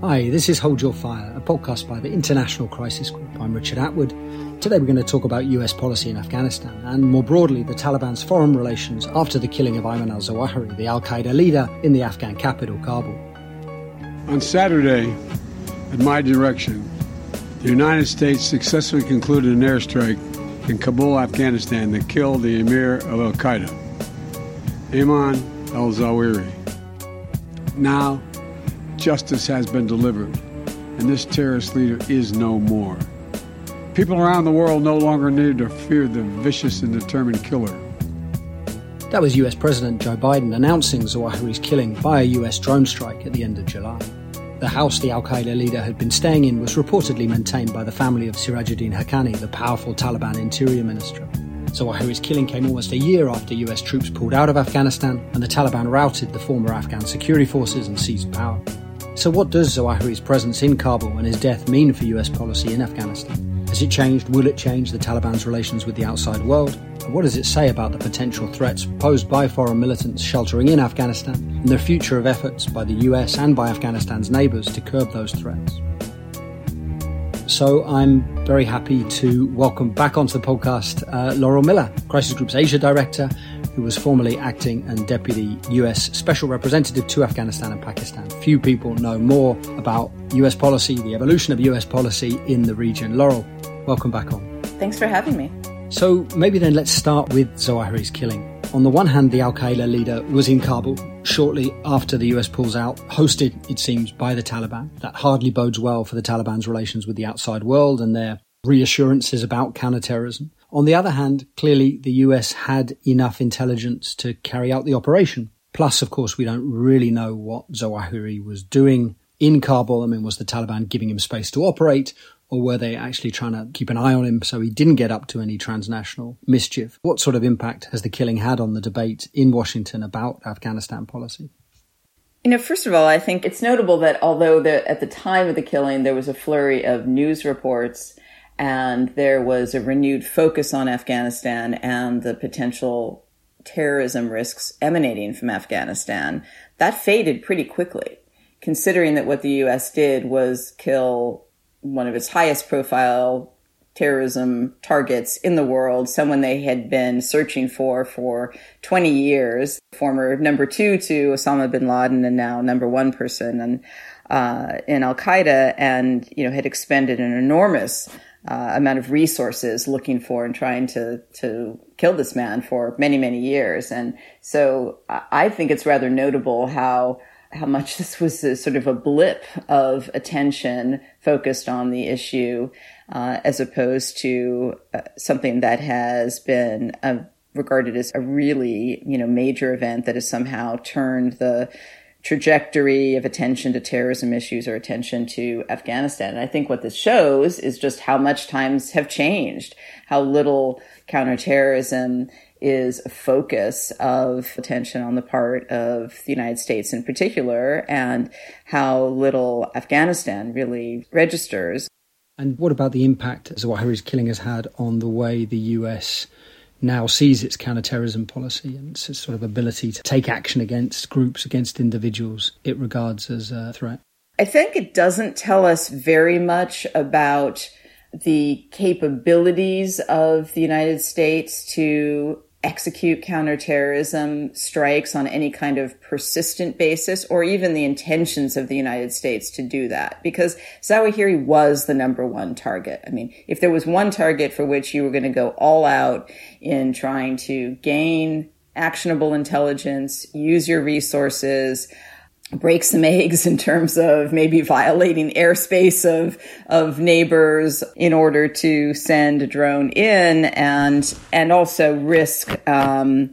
Hi, this is Hold Your Fire, a podcast by the International Crisis Group. I'm Richard Atwood. Today we're going to talk about US policy in Afghanistan and more broadly the Taliban's foreign relations after the killing of Ayman al Zawahiri, the Al Qaeda leader in the Afghan capital, Kabul. On Saturday, at my direction, the United States successfully concluded an airstrike in Kabul, Afghanistan that killed the emir of Al Qaeda, Ayman al Zawahiri. Now, justice has been delivered, and this terrorist leader is no more. People around the world no longer need to fear the vicious and determined killer. That was US President Joe Biden announcing Zawahiri's killing by a US drone strike at the end of July. The house the Al Qaeda leader had been staying in was reportedly maintained by the family of Sirajuddin Haqqani, the powerful Taliban interior minister. Zawahiri's killing came almost a year after US troops pulled out of Afghanistan and the Taliban routed the former Afghan security forces and seized power. So, what does Zawahiri's presence in Kabul and his death mean for US policy in Afghanistan? Has it changed? Will it change the Taliban's relations with the outside world? And what does it say about the potential threats posed by foreign militants sheltering in Afghanistan and the future of efforts by the US and by Afghanistan's neighbours to curb those threats? So I'm very happy to welcome back onto the podcast uh, Laurel Miller, Crisis Group's Asia Director, who was formerly acting and deputy US Special Representative to Afghanistan and Pakistan. Few people know more about US policy, the evolution of US policy in the region. Laurel, welcome back on. Thanks for having me. So maybe then let's start with Zawahiri's killing. On the one hand, the Al Qaeda leader was in Kabul shortly after the US pulls out, hosted, it seems, by the Taliban. That hardly bodes well for the Taliban's relations with the outside world and their reassurances about counterterrorism. On the other hand, clearly the US had enough intelligence to carry out the operation. Plus, of course, we don't really know what Zawahiri was doing in Kabul. I mean, was the Taliban giving him space to operate? Or were they actually trying to keep an eye on him so he didn't get up to any transnational mischief? What sort of impact has the killing had on the debate in Washington about Afghanistan policy? You know, first of all, I think it's notable that although the, at the time of the killing there was a flurry of news reports and there was a renewed focus on Afghanistan and the potential terrorism risks emanating from Afghanistan, that faded pretty quickly, considering that what the U.S. did was kill one of its highest profile terrorism targets in the world, someone they had been searching for for 20 years, former number two to Osama bin Laden and now number one person and, uh, in Al Qaeda and, you know, had expended an enormous uh, amount of resources looking for and trying to to kill this man for many many years. And so I think it's rather notable how how much this was a, sort of a blip of attention focused on the issue, uh, as opposed to uh, something that has been uh, regarded as a really you know major event that has somehow turned the trajectory of attention to terrorism issues or attention to Afghanistan. And I think what this shows is just how much times have changed, how little counterterrorism is a focus of attention on the part of the United States in particular, and how little Afghanistan really registers. And what about the impact Zawahiri's killing has had on the way the US now sees its counterterrorism policy and its sort of ability to take action against groups, against individuals it regards as a threat? I think it doesn't tell us very much about the capabilities of the United States to execute counterterrorism strikes on any kind of persistent basis or even the intentions of the United States to do that because Zawahiri was the number one target. I mean, if there was one target for which you were going to go all out in trying to gain actionable intelligence, use your resources, break some eggs in terms of maybe violating airspace of of neighbors in order to send a drone in and and also risk um,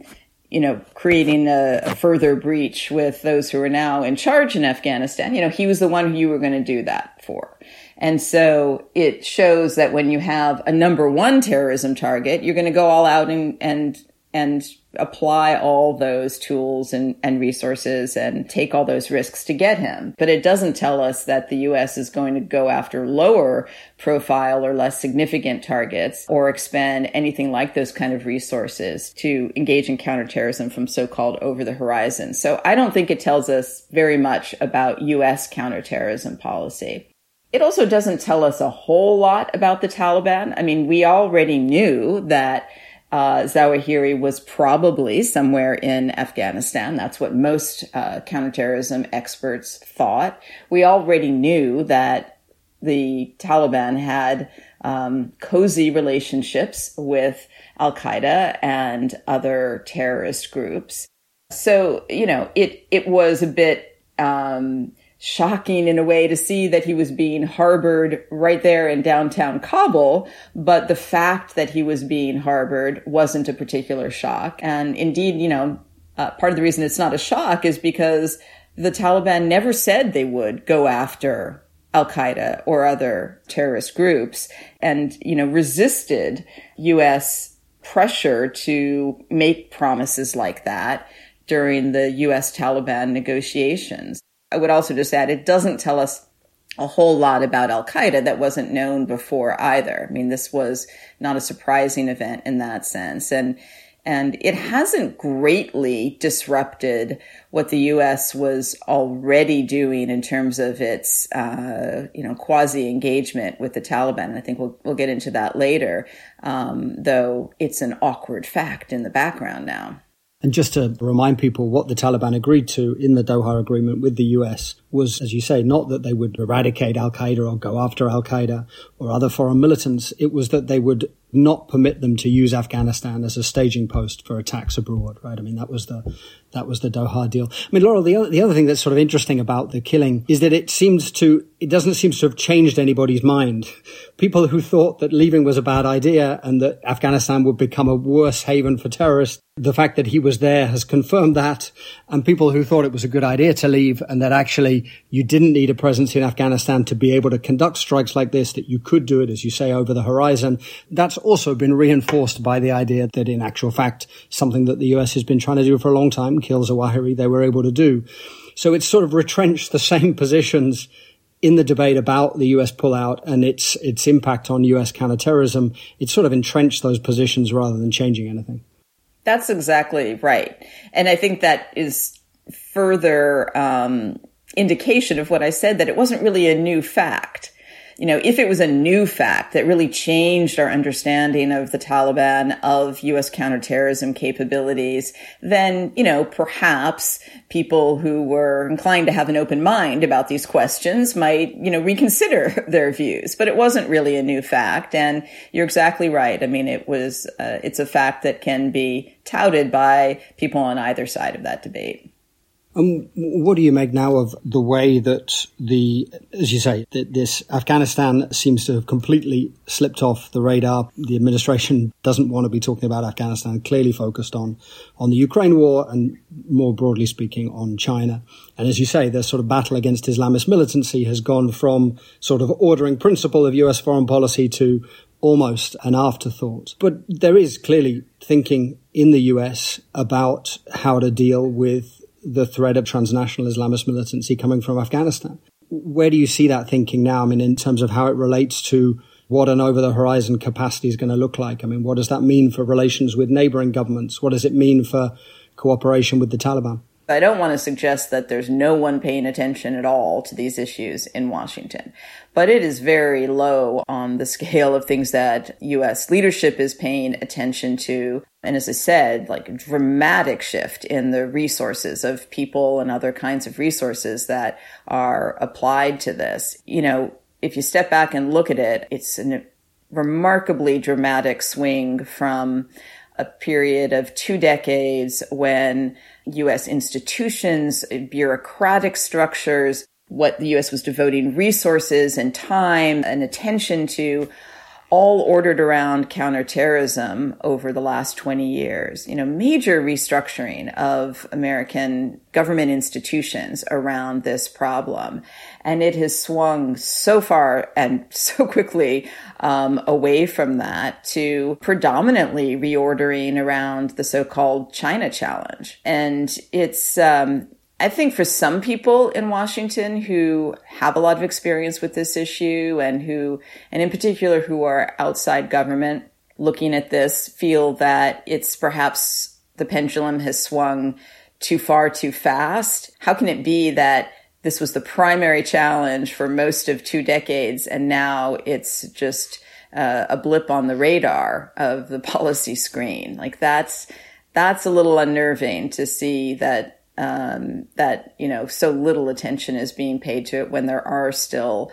you know creating a, a, further breach with those who are now in charge in Afghanistan. You know he was the one who you were going to do that for and so it shows that when you have a number one terrorism target you're going to go all out and and and apply all those tools and, and resources and take all those risks to get him. But it doesn't tell us that the U.S. is going to go after lower profile or less significant targets or expend anything like those kind of resources to engage in counterterrorism from so-called over the horizon. So I don't think it tells us very much about U.S. counterterrorism policy. It also doesn't tell us a whole lot about the Taliban. I mean, we already knew that uh, Zawahiri was probably somewhere in Afghanistan. That's what most uh, counterterrorism experts thought. We already knew that the Taliban had um, cozy relationships with Al Qaeda and other terrorist groups. So, you know, it, it was a bit, um, shocking in a way to see that he was being harbored right there in downtown Kabul. But the fact that he was being harbored wasn't a particular shock. And indeed, you know, uh, part of the reason it's not a shock is because the Taliban never said they would go after Al Qaeda or other terrorist groups and, you know, resisted U.S. pressure to make promises like that during the U.S. Taliban negotiations. I would also just add it doesn't tell us a whole lot about Al Qaeda that wasn't known before either. I mean, this was not a surprising event in that sense. And and it hasn't greatly disrupted what the U.S. was already doing in terms of its, uh, you know, quasi engagement with the Taliban. I think we'll we'll get into that later, um, though it's an awkward fact in the background now. And just to remind people what the Taliban agreed to in the Doha Agreement with the US was, as you say, not that they would eradicate Al Qaeda or go after Al Qaeda or other foreign militants. It was that they would not permit them to use Afghanistan as a staging post for attacks abroad, right? I mean, that was the, that was the Doha deal. I mean, Laurel, the other, the other thing that's sort of interesting about the killing is that it seems to, it doesn't seem to have changed anybody's mind. People who thought that leaving was a bad idea and that Afghanistan would become a worse haven for terrorists, the fact that he was there has confirmed that. And people who thought it was a good idea to leave and that actually you didn't need a presence in Afghanistan to be able to conduct strikes like this, that you could do it, as you say, over the horizon. That's also been reinforced by the idea that in actual fact, something that the US has been trying to do for a long time, kill Zawahiri, they were able to do. So it's sort of retrenched the same positions in the debate about the US pullout and its its impact on US counterterrorism. It's sort of entrenched those positions rather than changing anything. That's exactly right. And I think that is further um, indication of what I said that it wasn't really a new fact you know, if it was a new fact that really changed our understanding of the Taliban, of U.S. counterterrorism capabilities, then, you know, perhaps people who were inclined to have an open mind about these questions might, you know, reconsider their views. But it wasn't really a new fact. And you're exactly right. I mean, it was, uh, it's a fact that can be touted by people on either side of that debate. And what do you make now of the way that the, as you say, that this Afghanistan seems to have completely slipped off the radar? The administration doesn't want to be talking about Afghanistan, clearly focused on, on the Ukraine war and more broadly speaking on China. And as you say, the sort of battle against Islamist militancy has gone from sort of ordering principle of US foreign policy to almost an afterthought. But there is clearly thinking in the US about how to deal with the threat of transnational Islamist militancy coming from Afghanistan. Where do you see that thinking now? I mean, in terms of how it relates to what an over the horizon capacity is going to look like. I mean, what does that mean for relations with neighboring governments? What does it mean for cooperation with the Taliban? I don't want to suggest that there's no one paying attention at all to these issues in Washington, but it is very low on the scale of things that U.S. leadership is paying attention to. And as I said, like dramatic shift in the resources of people and other kinds of resources that are applied to this. You know, if you step back and look at it, it's a remarkably dramatic swing from a period of two decades when U.S. institutions, bureaucratic structures, what the U.S. was devoting resources and time and attention to all ordered around counterterrorism over the last 20 years. You know, major restructuring of American government institutions around this problem. And it has swung so far and so quickly um, away from that to predominantly reordering around the so-called China challenge. And it's, um, I think for some people in Washington who have a lot of experience with this issue and who, and in particular who are outside government looking at this, feel that it's perhaps the pendulum has swung too far too fast. How can it be that this was the primary challenge for most of two decades and now it's just uh, a blip on the radar of the policy screen? Like that's, that's a little unnerving to see that um, that you know so little attention is being paid to it when there are still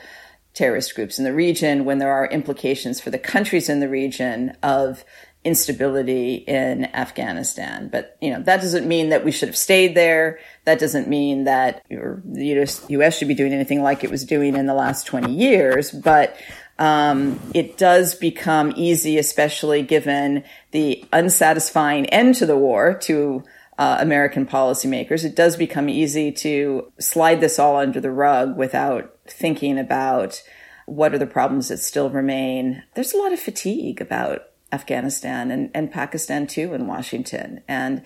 terrorist groups in the region, when there are implications for the countries in the region of instability in Afghanistan. But, you know, that doesn't mean that we should have stayed there. That doesn't mean that the US, should be doing anything like it was doing in the last 20 years. But, um, it does become easy, especially given the unsatisfying end to the war to uh, American policymakers, it does become easy to slide this all under the rug without thinking about what are the problems that still remain. There's a lot of fatigue about Afghanistan and, and Pakistan too in Washington. And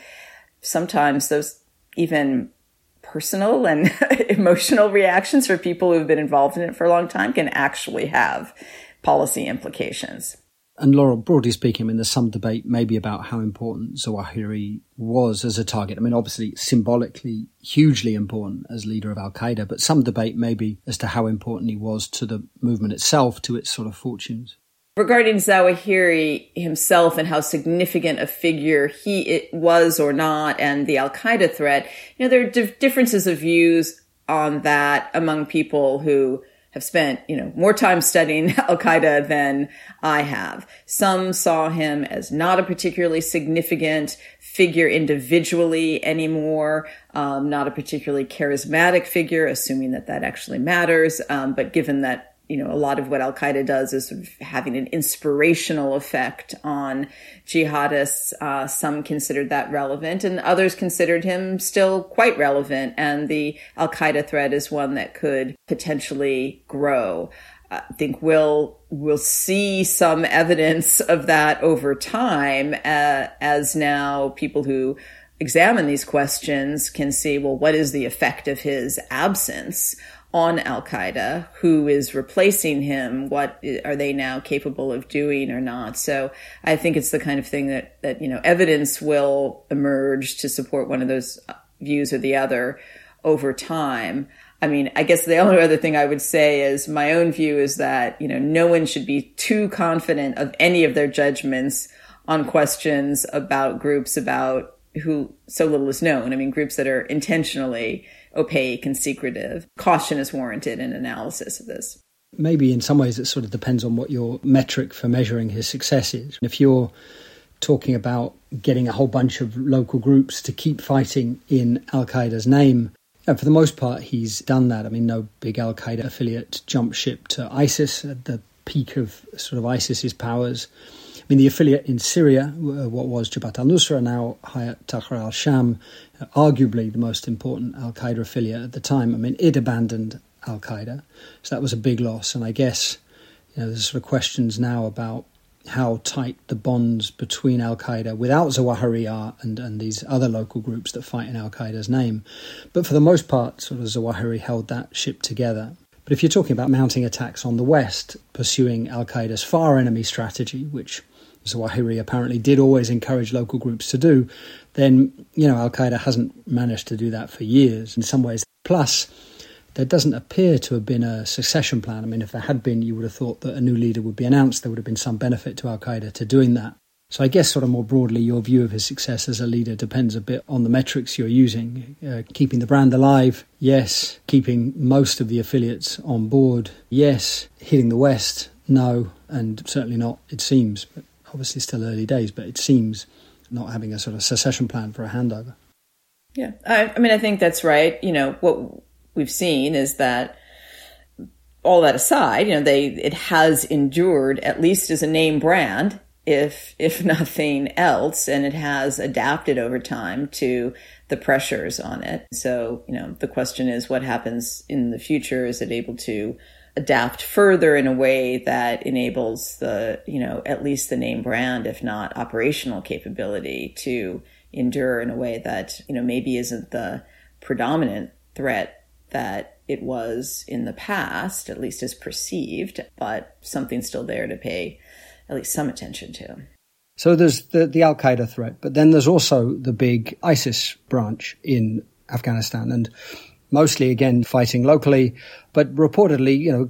sometimes those even personal and emotional reactions for people who've been involved in it for a long time can actually have policy implications. And Laurel, broadly speaking, I mean, there's some debate maybe about how important Zawahiri was as a target. I mean, obviously, symbolically, hugely important as leader of Al Qaeda, but some debate maybe as to how important he was to the movement itself, to its sort of fortunes. Regarding Zawahiri himself and how significant a figure he was or not, and the Al Qaeda threat, you know, there are differences of views on that among people who have spent, you know, more time studying Al Qaeda than I have. Some saw him as not a particularly significant figure individually anymore, um, not a particularly charismatic figure, assuming that that actually matters. Um, but given that you know, a lot of what Al Qaeda does is sort of having an inspirational effect on jihadists. Uh, some considered that relevant, and others considered him still quite relevant. And the Al Qaeda threat is one that could potentially grow. I think we'll we'll see some evidence of that over time, uh, as now people who examine these questions can see, well, what is the effect of his absence? On Al Qaeda, who is replacing him, what are they now capable of doing or not? So I think it's the kind of thing that, that, you know, evidence will emerge to support one of those uh, views or the other over time. I mean, I guess the only other thing I would say is my own view is that, you know, no one should be too confident of any of their judgments on questions about groups about who so little is known. I mean, groups that are intentionally opaque and secretive. Caution is warranted in analysis of this. Maybe in some ways it sort of depends on what your metric for measuring his success is. If you're talking about getting a whole bunch of local groups to keep fighting in Al Qaeda's name. And for the most part, he's done that. I mean, no big Al Qaeda affiliate jumped ship to ISIS at the peak of sort of ISIS's powers. I mean, the affiliate in Syria, what was Jabhat al Nusra, now Hayat Tahrir al Sham, arguably the most important Al Qaeda affiliate at the time. I mean, it abandoned Al Qaeda, so that was a big loss. And I guess you know, there's sort of questions now about how tight the bonds between Al Qaeda without Zawahiri are and, and these other local groups that fight in Al Qaeda's name. But for the most part, sort of Zawahiri held that ship together. But if you're talking about mounting attacks on the West, pursuing Al Qaeda's far enemy strategy, which Zawahiri apparently did always encourage local groups to do, then, you know, Al Qaeda hasn't managed to do that for years in some ways. Plus, there doesn't appear to have been a succession plan. I mean, if there had been, you would have thought that a new leader would be announced. There would have been some benefit to Al Qaeda to doing that. So I guess, sort of more broadly, your view of his success as a leader depends a bit on the metrics you're using. Uh, keeping the brand alive, yes. Keeping most of the affiliates on board, yes. Hitting the West, no. And certainly not, it seems. But obviously, still early days, but it seems not having a sort of secession plan for a handover. Yeah, I, I mean, I think that's right. You know, what we've seen is that all that aside, you know, they it has endured at least as a name brand, if if nothing else, and it has adapted over time to the pressures on it. So, you know, the question is what happens in the future? Is it able to adapt further in a way that enables the, you know, at least the name brand, if not operational capability to endure in a way that, you know, maybe isn't the predominant threat that it was in the past, at least as perceived, but something still there to pay at least some attention to. So there's the, the Al Qaeda threat, but then there's also the big ISIS branch in Afghanistan, and mostly again fighting locally, but reportedly, you know,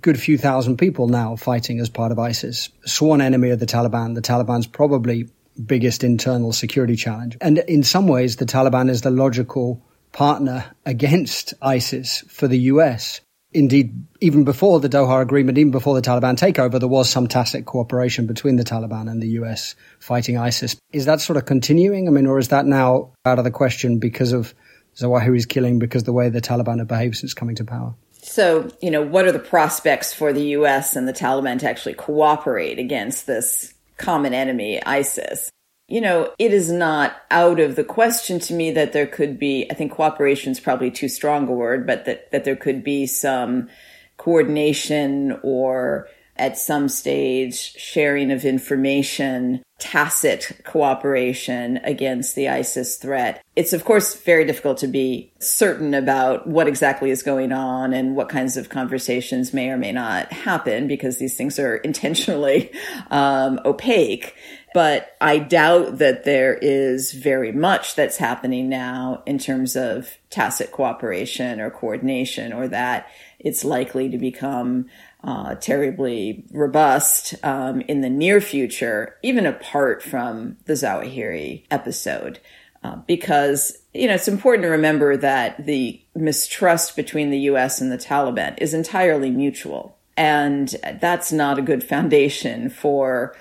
good few thousand people now fighting as part of ISIS. Sworn enemy of the Taliban. The Taliban's probably biggest internal security challenge. And in some ways, the Taliban is the logical partner against ISIS for the US. Indeed, even before the Doha Agreement, even before the Taliban takeover, there was some tacit cooperation between the Taliban and the US fighting ISIS. Is that sort of continuing? I mean, or is that now out of the question because of Zawahiri's killing, because the way the Taliban have behaved since coming to power? So, you know, what are the prospects for the US and the Taliban to actually cooperate against this common enemy, ISIS? you know, it is not out of the question to me that there could be, I think cooperation is probably too strong a word, but that, that there could be some coordination or at some stage sharing of information, tacit cooperation against the ISIS threat. It's of course very difficult to be certain about what exactly is going on and what kinds of conversations may or may not happen because these things are intentionally um, opaque. But I doubt that there is very much that's happening now in terms of tacit cooperation or coordination, or that it's likely to become uh, terribly robust um, in the near future, even apart from the Zawahiri episode. Uh, because you know it's important to remember that the mistrust between the U.S. and the Taliban is entirely mutual, and that's not a good foundation for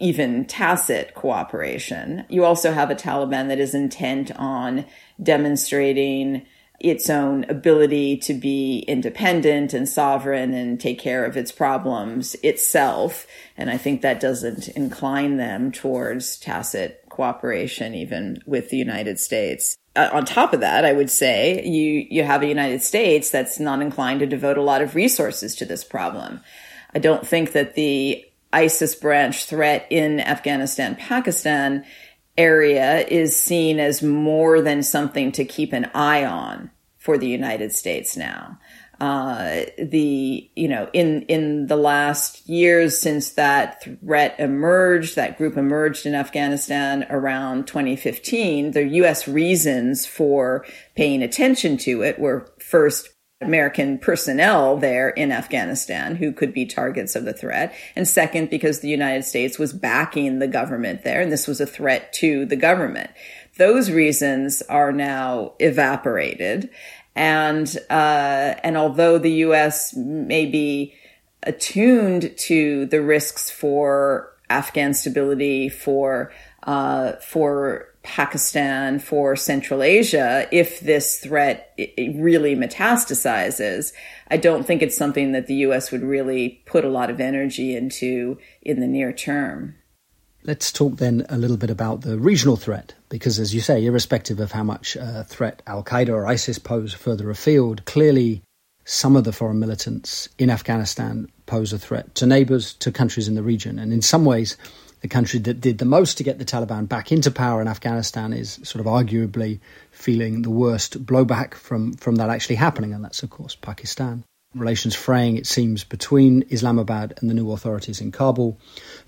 even tacit cooperation. You also have a Taliban that is intent on demonstrating its own ability to be independent and sovereign and take care of its problems itself. And I think that doesn't incline them towards tacit cooperation, even with the United States. Uh, on top of that, I would say you, you have a United States that's not inclined to devote a lot of resources to this problem. I don't think that the ISIS branch threat in Afghanistan, Pakistan area is seen as more than something to keep an eye on for the United States now. Uh, the you know in in the last years since that threat emerged, that group emerged in Afghanistan around 2015. The U.S. reasons for paying attention to it were first American personnel there in Afghanistan who could be targets of the threat. And second, because the United States was backing the government there, and this was a threat to the government. Those reasons are now evaporated. And, uh, and although the U.S. may be attuned to the risks for Afghan stability, for uh, for Pakistan, for Central Asia, if this threat really metastasizes, I don't think it's something that the U.S. would really put a lot of energy into in the near term. Let's talk then a little bit about the regional threat, because as you say, irrespective of how much uh, threat Al Qaeda or ISIS pose further afield, clearly some of the foreign militants in Afghanistan pose a threat to neighbors, to countries in the region. And in some ways, the country that did the most to get the Taliban back into power in Afghanistan is sort of arguably feeling the worst blowback from, from that actually happening, and that's, of course, Pakistan. Relations fraying, it seems, between Islamabad and the new authorities in Kabul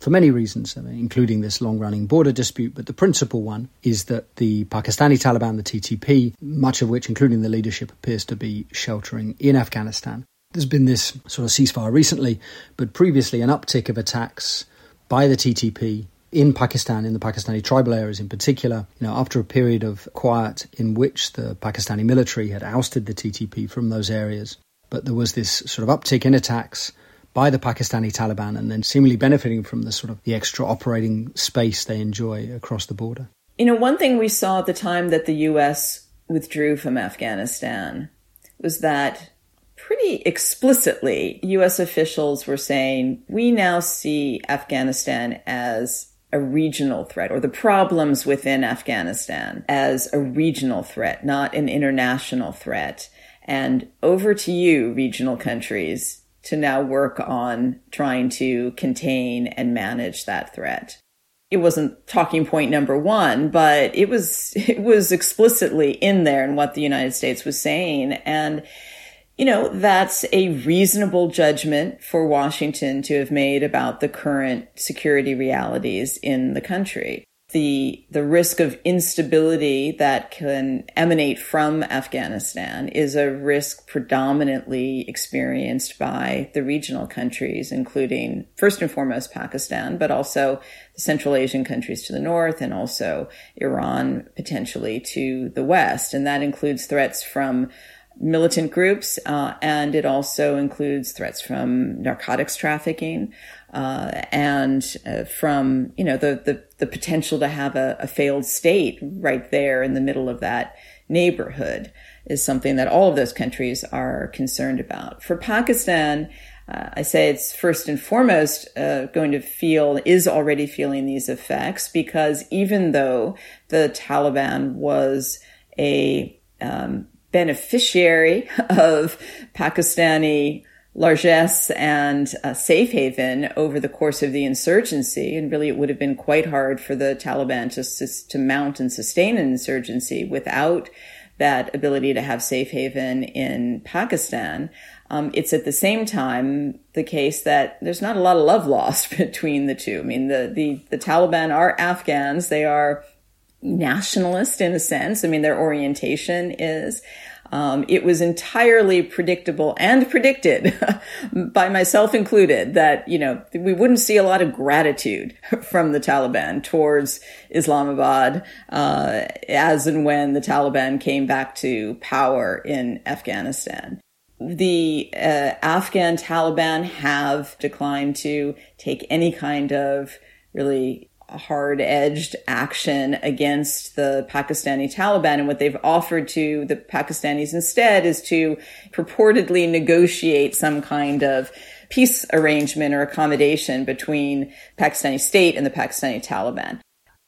for many reasons, including this long running border dispute. But the principal one is that the Pakistani Taliban, the TTP, much of which, including the leadership, appears to be sheltering in Afghanistan. There's been this sort of ceasefire recently, but previously an uptick of attacks by the TTP in Pakistan, in the Pakistani tribal areas in particular, you know, after a period of quiet in which the Pakistani military had ousted the TTP from those areas. But there was this sort of uptick in attacks by the Pakistani Taliban and then seemingly benefiting from the sort of the extra operating space they enjoy across the border. You know, one thing we saw at the time that the US withdrew from Afghanistan was that pretty explicitly, US officials were saying, we now see Afghanistan as a regional threat or the problems within Afghanistan as a regional threat, not an international threat. And over to you, regional countries, to now work on trying to contain and manage that threat. It wasn't talking point number one, but it was, it was explicitly in there in what the United States was saying. And you know, that's a reasonable judgment for Washington to have made about the current security realities in the country. The, the risk of instability that can emanate from Afghanistan is a risk predominantly experienced by the regional countries, including first and foremost Pakistan, but also the Central Asian countries to the north and also Iran potentially to the west. And that includes threats from militant groups, uh, and it also includes threats from narcotics trafficking uh, and uh, from you know the, the, the potential to have a, a, failed state right there in the middle of that neighborhood is something that all of those countries are concerned about. For Pakistan. Uh, I say it's first and foremost uh, going to feel, is already feeling these effects because even though the Taliban was a um, beneficiary of Pakistani largesse and safe haven over the course of the insurgency. And really, it would have been quite hard for the Taliban to, to mount and sustain an insurgency without that ability to have safe haven in Pakistan. Um, it's at the same time the case that there's not a lot of love lost between the two. I mean, the, the, the Taliban are Afghans. They are nationalist in a sense. I mean, their orientation is. Um, it was entirely predictable and predicted by myself included that, you know, we wouldn't see a lot of gratitude from the Taliban towards Islamabad, uh, as and when the Taliban came back to power in Afghanistan. The uh, Afghan Taliban have declined to take any kind of really hard edged action against the Pakistani Taliban. And what they've offered to the Pakistanis instead is to purportedly negotiate some kind of peace arrangement or accommodation between Pakistani state and the Pakistani Taliban.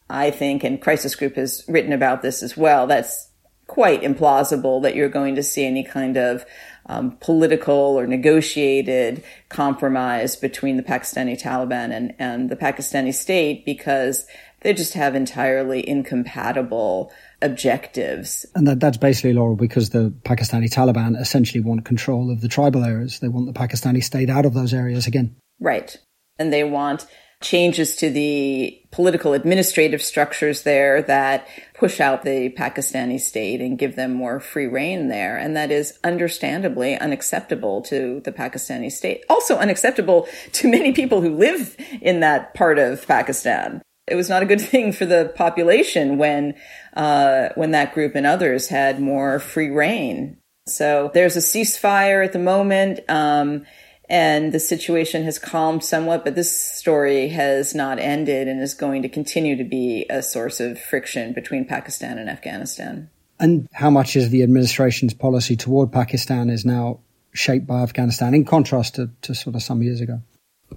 I think, and Crisis Group has written about this as well, that's quite implausible that you're going to see any kind of um, political or negotiated compromise between the Pakistani Taliban and, and the Pakistani state because they just have entirely incompatible objectives. And that, that's basically, Laurel, because the Pakistani Taliban essentially want control of the tribal areas. They want the Pakistani state out of those areas again. Right. And they want changes to the political administrative structures there that push out the Pakistani state and give them more free rein there. And that is understandably unacceptable to the Pakistani state. Also unacceptable to many people who live in that part of Pakistan. It was not a good thing for the population when, uh, when that group and others had more free rein. So there's a ceasefire at the moment. Um, and the situation has calmed somewhat, but this story has not ended and is going to continue to be a source of friction between Pakistan and Afghanistan. And how much is the administration's policy toward Pakistan is now shaped by Afghanistan in contrast to, to sort of some years ago?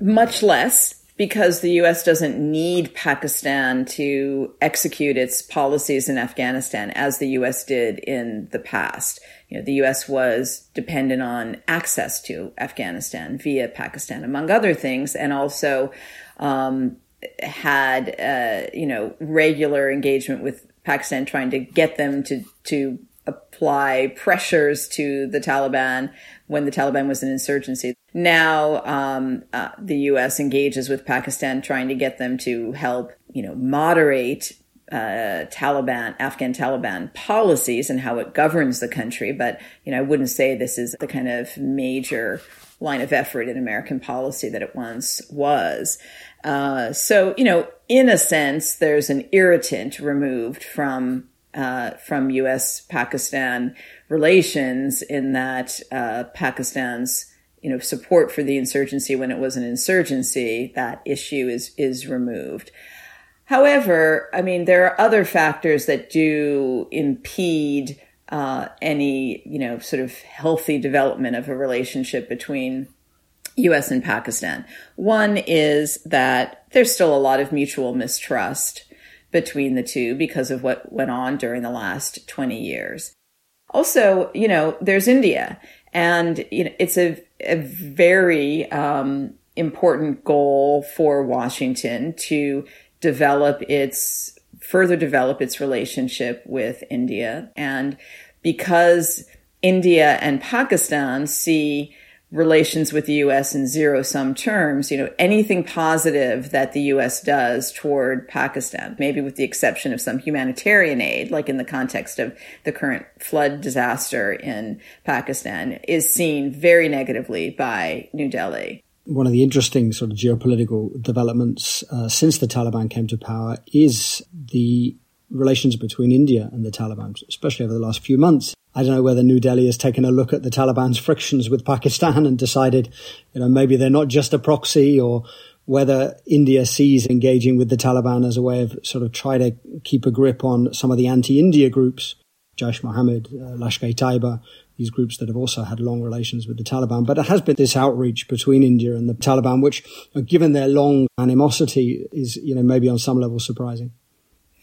Much less because the US doesn't need Pakistan to execute its policies in Afghanistan as the US did in the past. You know, the US was dependent on access to Afghanistan via Pakistan, among other things, and also um, had, uh, you know, regular engagement with Pakistan trying to get them to, to apply pressures to the Taliban when the Taliban was an insurgency. Now, um, uh, the U.S. engages with Pakistan, trying to get them to help, you know, moderate uh, Taliban, Afghan Taliban policies and how it governs the country. But you know, I wouldn't say this is the kind of major line of effort in American policy that it once was. Uh, so, you know, in a sense, there's an irritant removed from uh, from U.S. Pakistan relations in that uh, Pakistan's you know support for the insurgency when it was an insurgency that issue is is removed. However, I mean there are other factors that do impede uh, any you know sort of healthy development of a relationship between U.S. and Pakistan. One is that there's still a lot of mutual mistrust between the two because of what went on during the last 20 years. Also, you know, there's India and you know, it's a, a very um, important goal for Washington to develop its further develop its relationship with India. And because India and Pakistan see relations with the U.S. in zero sum terms, you know, anything positive that the U.S. does toward Pakistan, maybe with the exception of some humanitarian aid, like in the context of the current flood disaster in Pakistan, is seen very negatively by New Delhi. One of the interesting sort of geopolitical developments uh, since the Taliban came to power is the relations between India and the Taliban, especially over the last few months. I don't know whether New Delhi has taken a look at the Taliban's frictions with Pakistan and decided, you know, maybe they're not just a proxy or whether India sees engaging with the Taliban as a way of sort of try to keep a grip on some of the anti-India groups, Jaish Mohammed, uh, Lashkar-e-Taiba, these groups that have also had long relations with the Taliban. But it has been this outreach between India and the Taliban, which, given their long animosity, is, you know, maybe on some level surprising.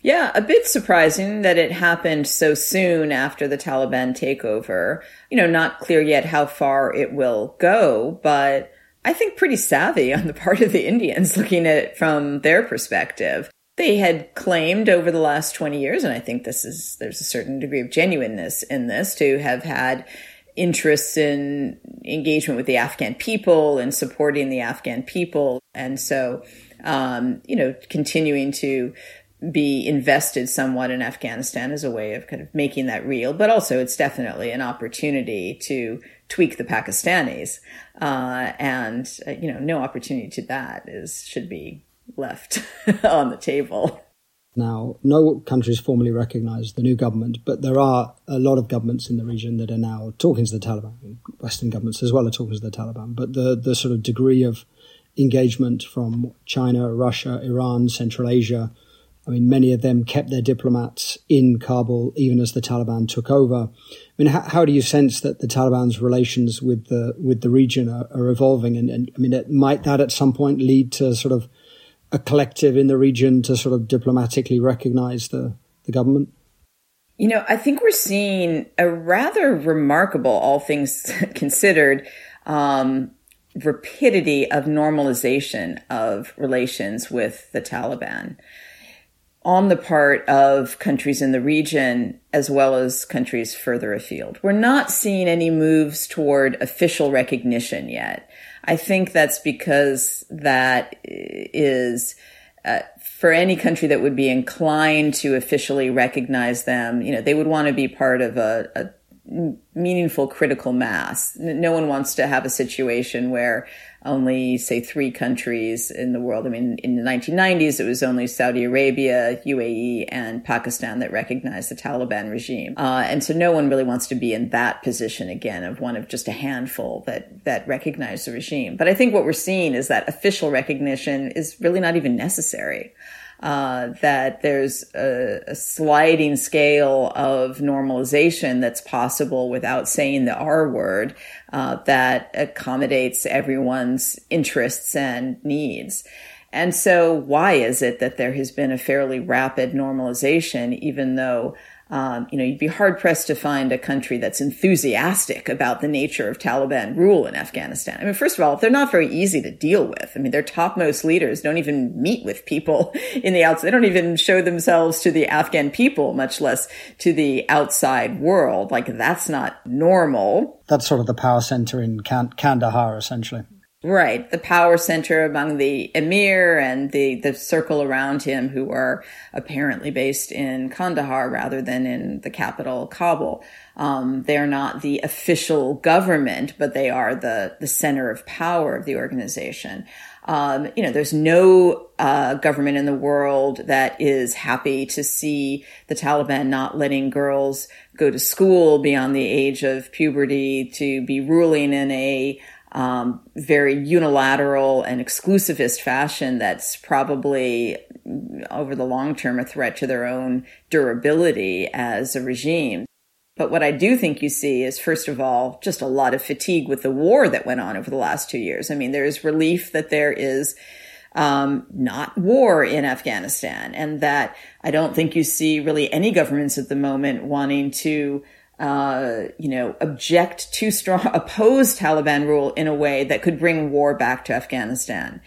Yeah, a bit surprising that it happened so soon after the Taliban takeover. You know, not clear yet how far it will go, but I think pretty savvy on the part of the Indians looking at it from their perspective. They had claimed over the last 20 years, and I think this is, there's a certain degree of genuineness in this to have had interests in engagement with the Afghan people and supporting the Afghan people. And so, um, you know, continuing to be invested somewhat in Afghanistan as a way of kind of making that real, but also it's definitely an opportunity to tweak the Pakistanis. Uh, and, uh, you know, no opportunity to that is, should be left on the table. Now, no countries formally recognize the new government, but there are a lot of governments in the region that are now talking to the Taliban. Western governments as well are talking to the Taliban. But the, the sort of degree of engagement from China, Russia, Iran, Central Asia, I mean, many of them kept their diplomats in Kabul even as the Taliban took over. I mean, how, how do you sense that the Taliban's relations with the with the region are, are evolving? And, and I mean, it, might that at some point lead to sort of a collective in the region to sort of diplomatically recognize the, the government? You know, I think we're seeing a rather remarkable, all things considered, um, rapidity of normalization of relations with the Taliban on the part of countries in the region as well as countries further afield. We're not seeing any moves toward official recognition yet. I think that's because that is uh, for any country that would be inclined to officially recognize them, you know, they would want to be part of a, a meaningful critical mass. No one wants to have a situation where only, say, three countries in the world. I mean, in the 1990s, it was only Saudi Arabia, UAE, and Pakistan that recognized the Taliban regime. Uh, and so no one really wants to be in that position again of one of just a handful that, that recognize the regime. But I think what we're seeing is that official recognition is really not even necessary uh, that there's a, a, sliding scale of normalization that's possible without saying the R word uh, that accommodates everyone's interests and needs. And so, why is it that there has been a fairly rapid normalization, even though um, you know, you'd be hard pressed to find a country that's enthusiastic about the nature of Taliban rule in Afghanistan. I mean, first of all, they're not very easy to deal with. I mean, their topmost leaders don't even meet with people in the outside. They don't even show themselves to the Afghan people, much less to the outside world. Like, that's not normal. That's sort of the power center in Kandahar, essentially. Right. The power center among the emir and the, the circle around him who are apparently based in Kandahar rather than in the capital, Kabul. Um, they're not the official government, but they are the, the center of power of the organization. Um, you know, there's no uh, government in the world that is happy to see the Taliban not letting girls go to school beyond the age of puberty, to be ruling in a um, very unilateral and exclusivist fashion that's probably over the long term a threat to their own durability as a regime. But what I do think you see is, first of all, just a lot of fatigue with the war that went on over the last two years. I mean, there's relief that there is um, not war in Afghanistan, and that I don't think you see really any governments at the moment wanting to uh, you know, object too strong, oppose Taliban rule in a way that could bring war back to Afghanistan.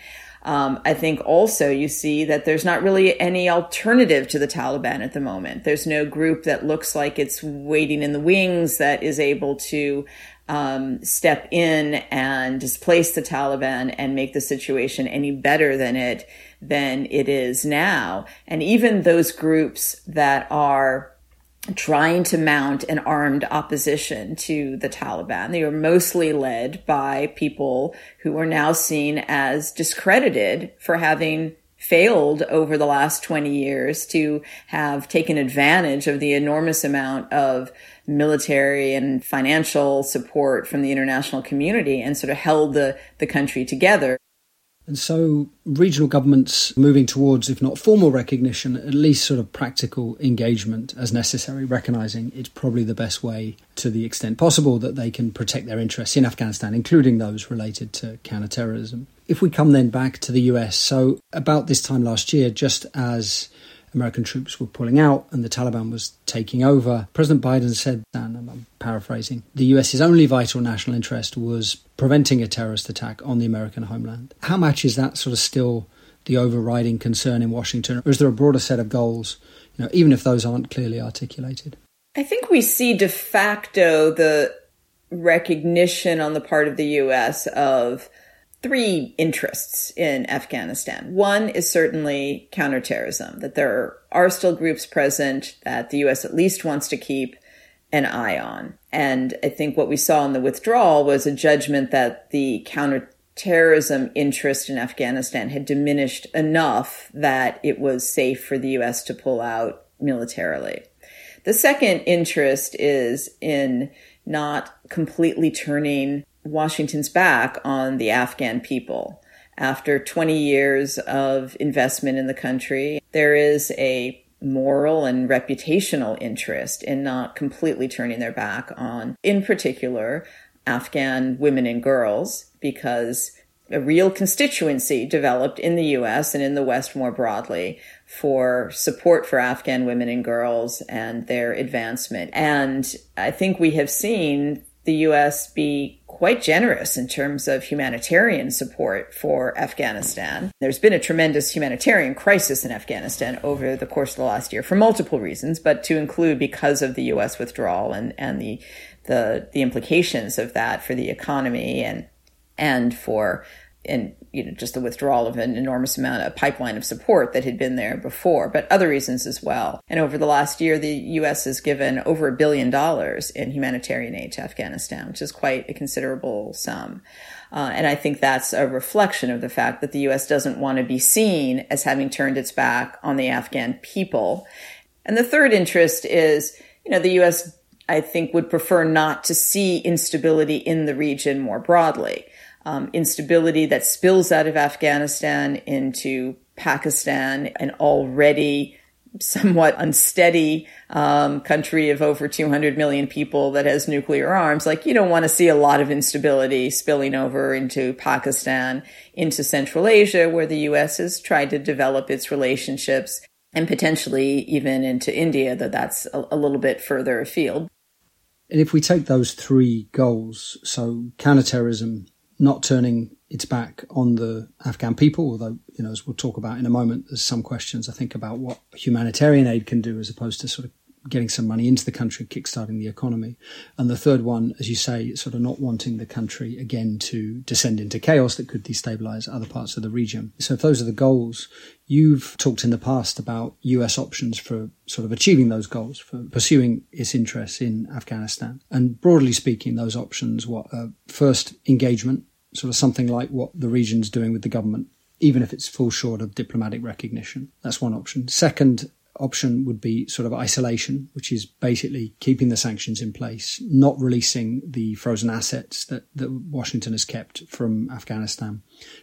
Um, I think also you see that there's not really any alternative to the Taliban at the moment. There's no group that looks like it's waiting in the wings that is able to um, step in and displace the Taliban and make the situation any better than it than it is now. And even those groups that are trying to mount an armed opposition to the Taliban. They were mostly led by people who are now seen as discredited for having failed over the last 20 years to have taken advantage of the enormous amount of military and financial support from the international community and sort of held the, the country together. And so regional governments moving towards, if not formal recognition, at least sort of practical engagement as necessary, recognizing it's probably the best way to the extent possible that they can protect their interests in Afghanistan, including those related to counterterrorism. If we come then back to the US, so about this time last year, just as American troops were pulling out and the Taliban was taking over, President Biden said, and I'm paraphrasing, the US's only vital national interest was preventing a terrorist attack on the American homeland. How much is that sort of still the overriding concern in Washington, or is there a broader set of goals, you know, even if those aren't clearly articulated? I think we see de facto the recognition on the part of the US of three interests in Afghanistan. One is certainly counterterrorism, that there are still groups present that the US at least wants to keep an eye on. And I think what we saw in the withdrawal was a judgment that the counterterrorism interest in Afghanistan had diminished enough that it was safe for the US to pull out militarily. The second interest is in not completely turning Washington's back on the Afghan people. After 20 years of investment in the country, there is a moral and reputational interest in not completely turning their back on, in particular, Afghan women and girls, because a real constituency developed in the US and in the West more broadly for support for Afghan women and girls and their advancement. And I think we have seen the US be quite generous in terms of humanitarian support for Afghanistan. There's been a tremendous humanitarian crisis in Afghanistan over the course of the last year for multiple reasons, but to include because of the US withdrawal and, and the, the, the implications of that for the economy and, and for and you know just the withdrawal of an enormous amount of pipeline of support that had been there before, but other reasons as well. And over the last year, the U.S. has given over a billion dollars in humanitarian aid to Afghanistan, which is quite a considerable sum. Uh, and I think that's a reflection of the fact that the U.S. doesn't want to be seen as having turned its back on the Afghan people. And the third interest is, you know, the U.S. I think would prefer not to see instability in the region more broadly um, instability that spills out of Afghanistan into Pakistan, an already somewhat unsteady um, country of over 200 million people that has nuclear arms. Like, you don't want to see a lot of instability spilling over into Pakistan, into Central Asia, where the U.S. has tried to develop its relationships, and potentially even into India, though that's a, a little bit further afield. And if we take those three goals, so counterterrorism, not turning its back on the Afghan people, although, you know, as we'll talk about in a moment, there's some questions, I think, about what humanitarian aid can do as opposed to sort of getting some money into the country, kickstarting the economy. And the third one, as you say, sort of not wanting the country again to descend into chaos that could destabilize other parts of the region. So if those are the goals, you've talked in the past about US options for sort of achieving those goals, for pursuing its interests in Afghanistan. And broadly speaking, those options, what, uh, first engagement, sort of something like what the region's doing with the government, even if it's full short of diplomatic recognition. That's one option. Second option would be sort of isolation, which is basically keeping the sanctions in place, not releasing the frozen assets that, that Washington has kept from Afghanistan,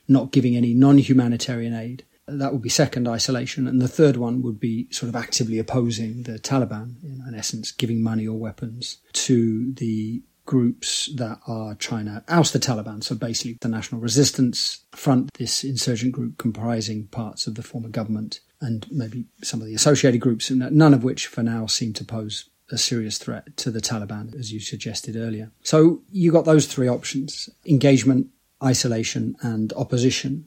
not giving any non-humanitarian aid. That would be second isolation. And the third one would be sort of actively opposing the Taliban, in essence, giving money or weapons to the groups that are trying to oust the Taliban. So basically, the National Resistance Front, this insurgent group comprising parts of the former government and maybe some of the associated groups, none of which for now seem to pose a serious threat to the Taliban, as you suggested earlier. So you got those three options engagement, isolation, and opposition.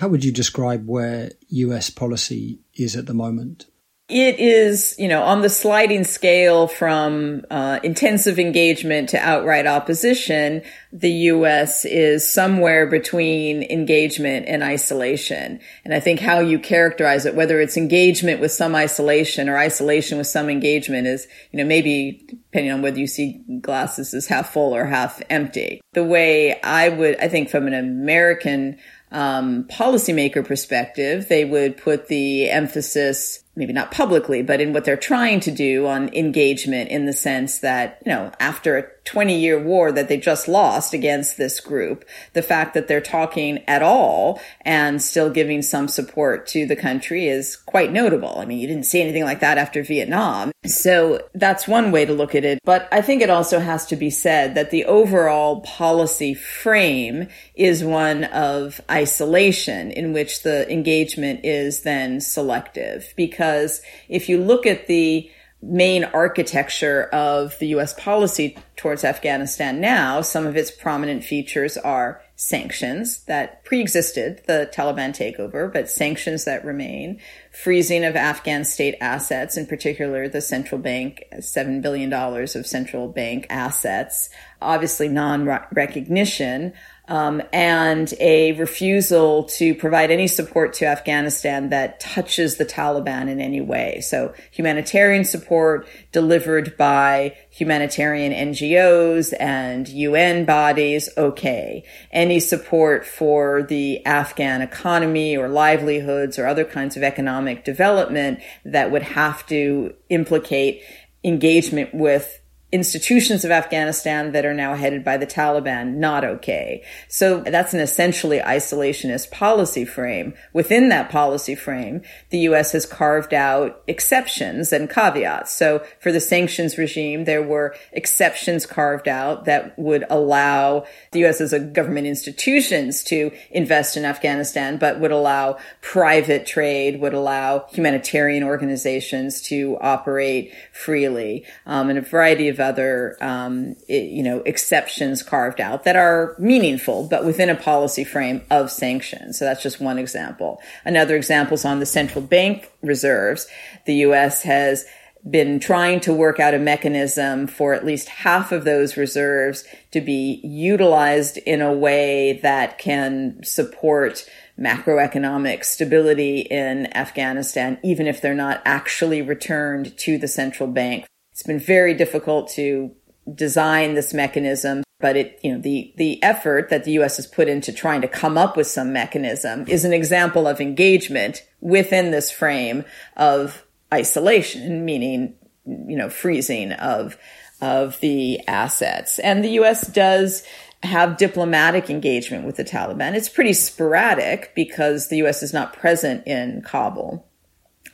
How would you describe where US policy is at the moment? It is, you know, on the sliding scale from uh, intensive engagement to outright opposition, the U.S. is somewhere between engagement and isolation. And I think how you characterize it, whether it's engagement with some isolation or isolation with some engagement is, you know, maybe depending on whether you see glasses as half full or half empty. The way I would, I think from an American um, policymaker perspective, they would put the emphasis maybe not publicly, but in what they're trying to do on engagement in the sense that, you know, after 20 year war that they just lost against this group, the fact that they're talking at all and still giving some support to the country is quite notable. I mean, you didn't see anything like that after Vietnam. So that's one way to look at it. But I think it also has to be said that the overall policy frame is one of isolation in which the engagement is then selective because if you look at the main architecture of the US policy towards Afghanistan now, some of its prominent features are sanctions that pre-existed the Taliban takeover, but sanctions that remain, freezing of Afghan state assets, in particular the central bank, $7 billion of central bank assets, obviously non-recognition um, and a refusal to provide any support to Afghanistan that touches the Taliban in any way. So humanitarian support delivered by humanitarian NGOs and UN bodies, okay. Any support for the Afghan economy or livelihoods or other kinds of economic development that would have to implicate engagement with institutions of Afghanistan that are now headed by the Taliban not okay. So that's an essentially isolationist policy frame. Within that policy frame, the U.S. has carved out exceptions and caveats. So for the sanctions regime, there were exceptions carved out that would allow the U.S. as a government institutions to invest in Afghanistan, but would allow private trade, would allow humanitarian organizations to operate freely, um, and a variety of other, um, you know, exceptions carved out that are meaningful, but within a policy frame of sanctions. So that's just one example. Another example is on the central bank reserves. The U.S. has been trying to work out a mechanism for at least half of those reserves to be utilized in a way that can support macroeconomic stability in Afghanistan, even if they're not actually returned to the central bank. It's been very difficult to design this mechanism but it you know the the effort that the US has put into trying to come up with some mechanism is an example of engagement within this frame of isolation meaning you know freezing of of the assets and the US does have diplomatic engagement with the Taliban. It's pretty sporadic because the US is not present in Kabul.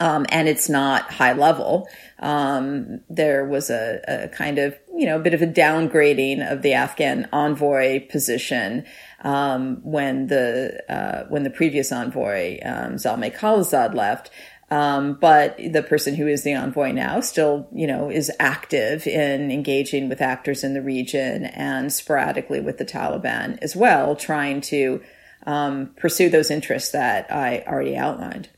Um, and it's not high level. Um, there was a, a, kind of, you know, a bit of a downgrading of the Afghan envoy position um, when the uh, when the previous envoy um, Zalmay Khalilzad left. Um, but the person who is the envoy now still, you know, is active in engaging with actors in the region and sporadically with the Taliban as well, trying to um, pursue those interests that I already outlined.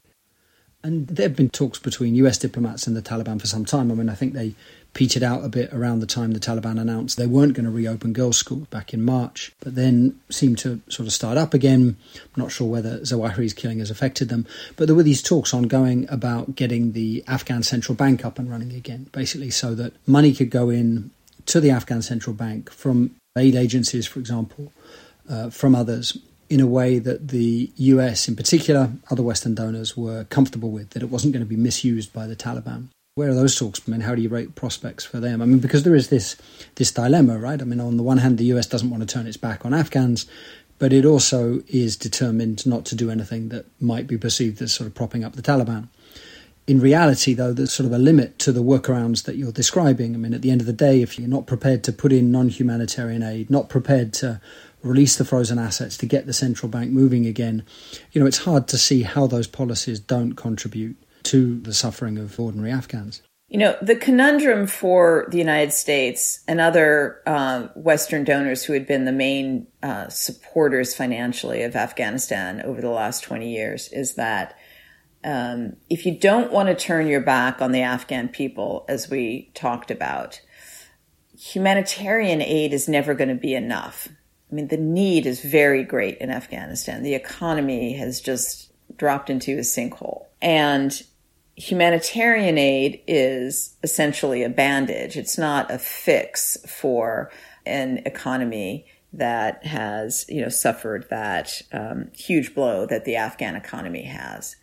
And there have been talks between US diplomats and the Taliban for some time. I mean, I think they petered out a bit around the time the Taliban announced they weren't going to reopen girls' schools back in March, but then seemed to sort of start up again. I'm not sure whether Zawahiri's killing has affected them, but there were these talks ongoing about getting the Afghan central bank up and running again, basically so that money could go in to the Afghan central bank from aid agencies, for example, uh, from others, in a way that the US, in particular, other Western donors were comfortable with, that it wasn't going to be misused by the Taliban. Where are those talks? I mean, how do you rate prospects for them? I mean, because there is this this dilemma, right? I mean, on the one hand, the US doesn't want to turn its back on Afghans, but it also is determined not to do anything that might be perceived as sort of propping up the Taliban. In reality, though, there's sort of a limit to the workarounds that you're describing. I mean, at the end of the day, if you're not prepared to put in non humanitarian aid, not prepared to release the frozen assets to get the central bank moving again, you know, it's hard to see how those policies don't contribute to the suffering of ordinary Afghans. You know, the conundrum for the United States and other uh, Western donors who had been the main uh, supporters financially of Afghanistan over the last 20 years is that um, if you don't want to turn your back on the Afghan people, as we talked about, humanitarian aid is never going to be enough. I mean, the need is very great in Afghanistan. The economy has just dropped into a sinkhole. And humanitarian aid is essentially a bandage. It's not a fix for an economy that has, you know, suffered that um, huge blow that the Afghan economy has.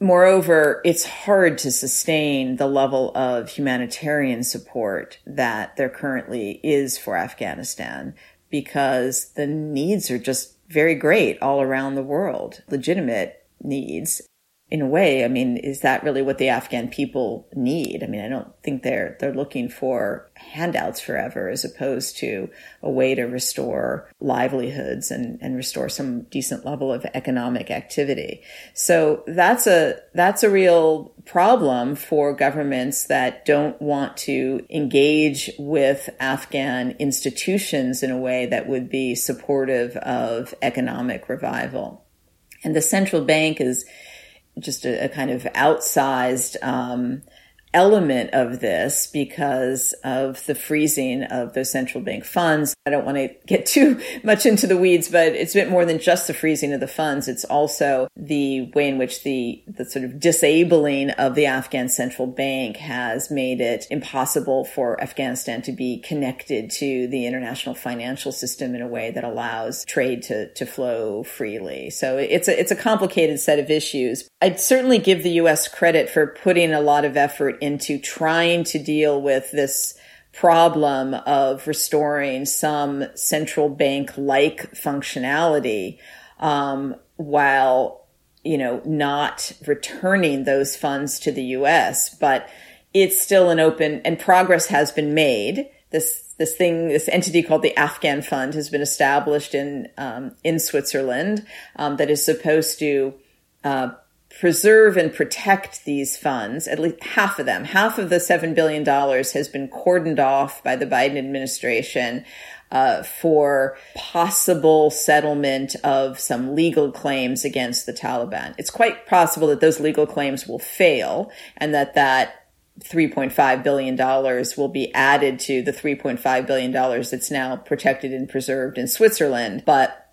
Moreover, it's hard to sustain the level of humanitarian support that there currently is for Afghanistan because the needs are just very great all around the world, legitimate needs in a way, I mean, is that really what the Afghan people need? I mean, I don't think they're they're looking for handouts forever as opposed to a way to restore livelihoods and, and restore some decent level of economic activity. So that's a that's a real problem for governments that don't want to engage with Afghan institutions in a way that would be supportive of economic revival. And the central bank is just a, a kind of outsized um, element of this because of the freezing of those central bank funds. I don't want to get too much into the weeds, but it's a bit more than just the freezing of the funds. It's also the way in which the, the sort of disabling of the Afghan central bank has made it impossible for Afghanistan to be connected to the international financial system in a way that allows trade to, to flow freely. So it's a, it's a complicated set of issues. I'd certainly give the U.S. credit for putting a lot of effort into trying to deal with this problem of restoring some central bank like functionality um, while you know not returning those funds to the US but it's still an open and progress has been made this this thing this entity called the Afghan Fund has been established in um, in Switzerland um, that is supposed to uh, preserve and protect these funds, at least half of them, half of the $7 billion has been cordoned off by the Biden administration uh, for possible settlement of some legal claims against the Taliban. It's quite possible that those legal claims will fail and that that $3.5 billion will be added to the $3.5 billion that's now protected and preserved in Switzerland. But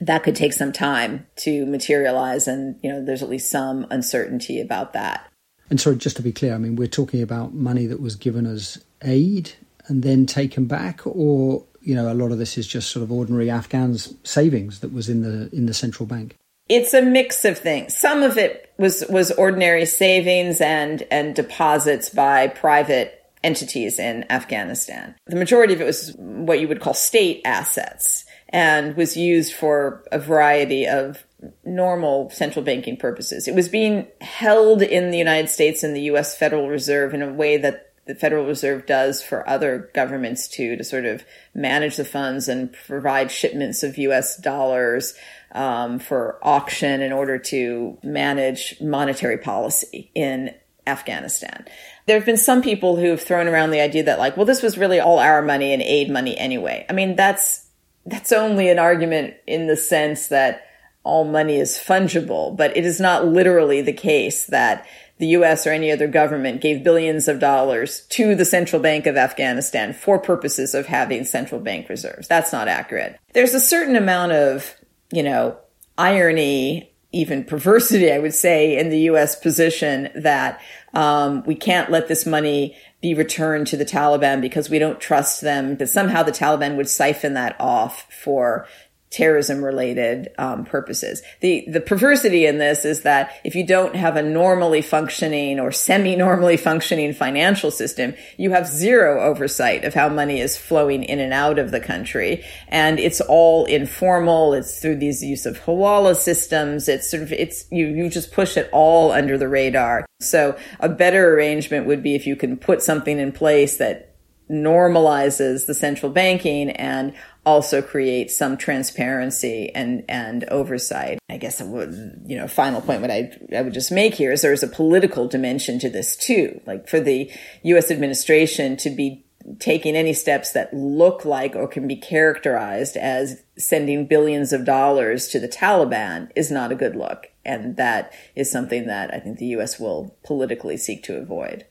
that could take some time to materialize. And, you know, there's at least some uncertainty about that. And sorry, just to be clear, I mean, we're talking about money that was given as aid and then taken back, or you know, a lot of this is just sort of ordinary Afghans savings that was in the in the central bank. It's a mix of things. Some of it was was ordinary savings and and deposits by private entities in Afghanistan. The majority of it was what you would call state assets and was used for a variety of normal central banking purposes. It was being held in the United States and the US Federal Reserve in a way that the Federal Reserve does for other governments too, to sort of manage the funds and provide shipments of US dollars um, for auction in order to manage monetary policy in Afghanistan. There have been some people who have thrown around the idea that like, well, this was really all our money and aid money anyway. I mean, that's, that's only an argument in the sense that all money is fungible, but it is not literally the case that the US or any other government gave billions of dollars to the Central Bank of Afghanistan for purposes of having central bank reserves. That's not accurate. There's a certain amount of, you know, irony, even perversity, I would say, in the US position that um, we can't let this money be returned to the Taliban because we don't trust them, that somehow the Taliban would siphon that off for terrorism related um, purposes. The the perversity in this is that if you don't have a normally functioning or semi normally functioning financial system, you have zero oversight of how money is flowing in and out of the country, and it's all informal. It's through these use of hawala systems. It's sort of it's you you just push it all under the radar. So a better arrangement would be if you can put something in place that normalizes the central banking and also create some transparency and, and oversight. I guess, would, you know, final point what I, I would just make here is there's a political dimension to this too. Like for the U.S. administration to be taking any steps that look like or can be characterized as sending billions of dollars to the Taliban is not a good look. And that is something that I think the U.S. will politically seek to avoid.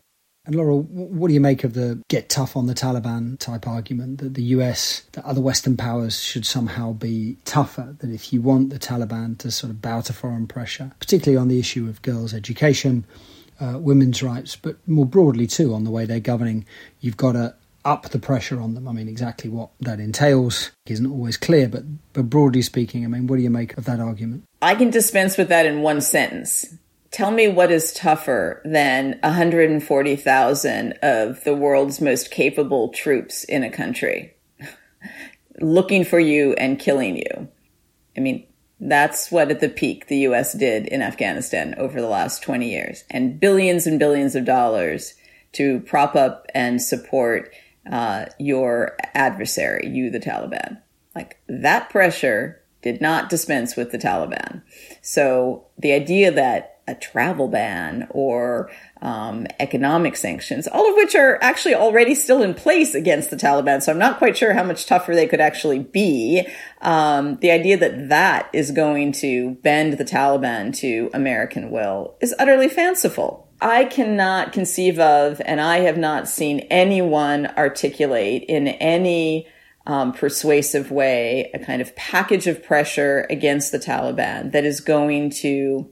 And Laurel, what do you make of the get tough on the Taliban type argument that the US, that other Western powers should somehow be tougher? That if you want the Taliban to sort of bow to foreign pressure, particularly on the issue of girls' education, uh, women's rights, but more broadly too on the way they're governing, you've got to up the pressure on them. I mean, exactly what that entails isn't always clear, but but broadly speaking, I mean, what do you make of that argument? I can dispense with that in one sentence tell me what is tougher than 140,000 of the world's most capable troops in a country looking for you and killing you. I mean, that's what at the peak the US did in Afghanistan over the last 20 years and billions and billions of dollars to prop up and support uh, your adversary, you, the Taliban. Like that pressure did not dispense with the Taliban. So the idea that a travel ban or um, economic sanctions, all of which are actually already still in place against the Taliban. So I'm not quite sure how much tougher they could actually be. Um, the idea that that is going to bend the Taliban to American will is utterly fanciful. I cannot conceive of, and I have not seen anyone articulate in any um, persuasive way a kind of package of pressure against the Taliban that is going to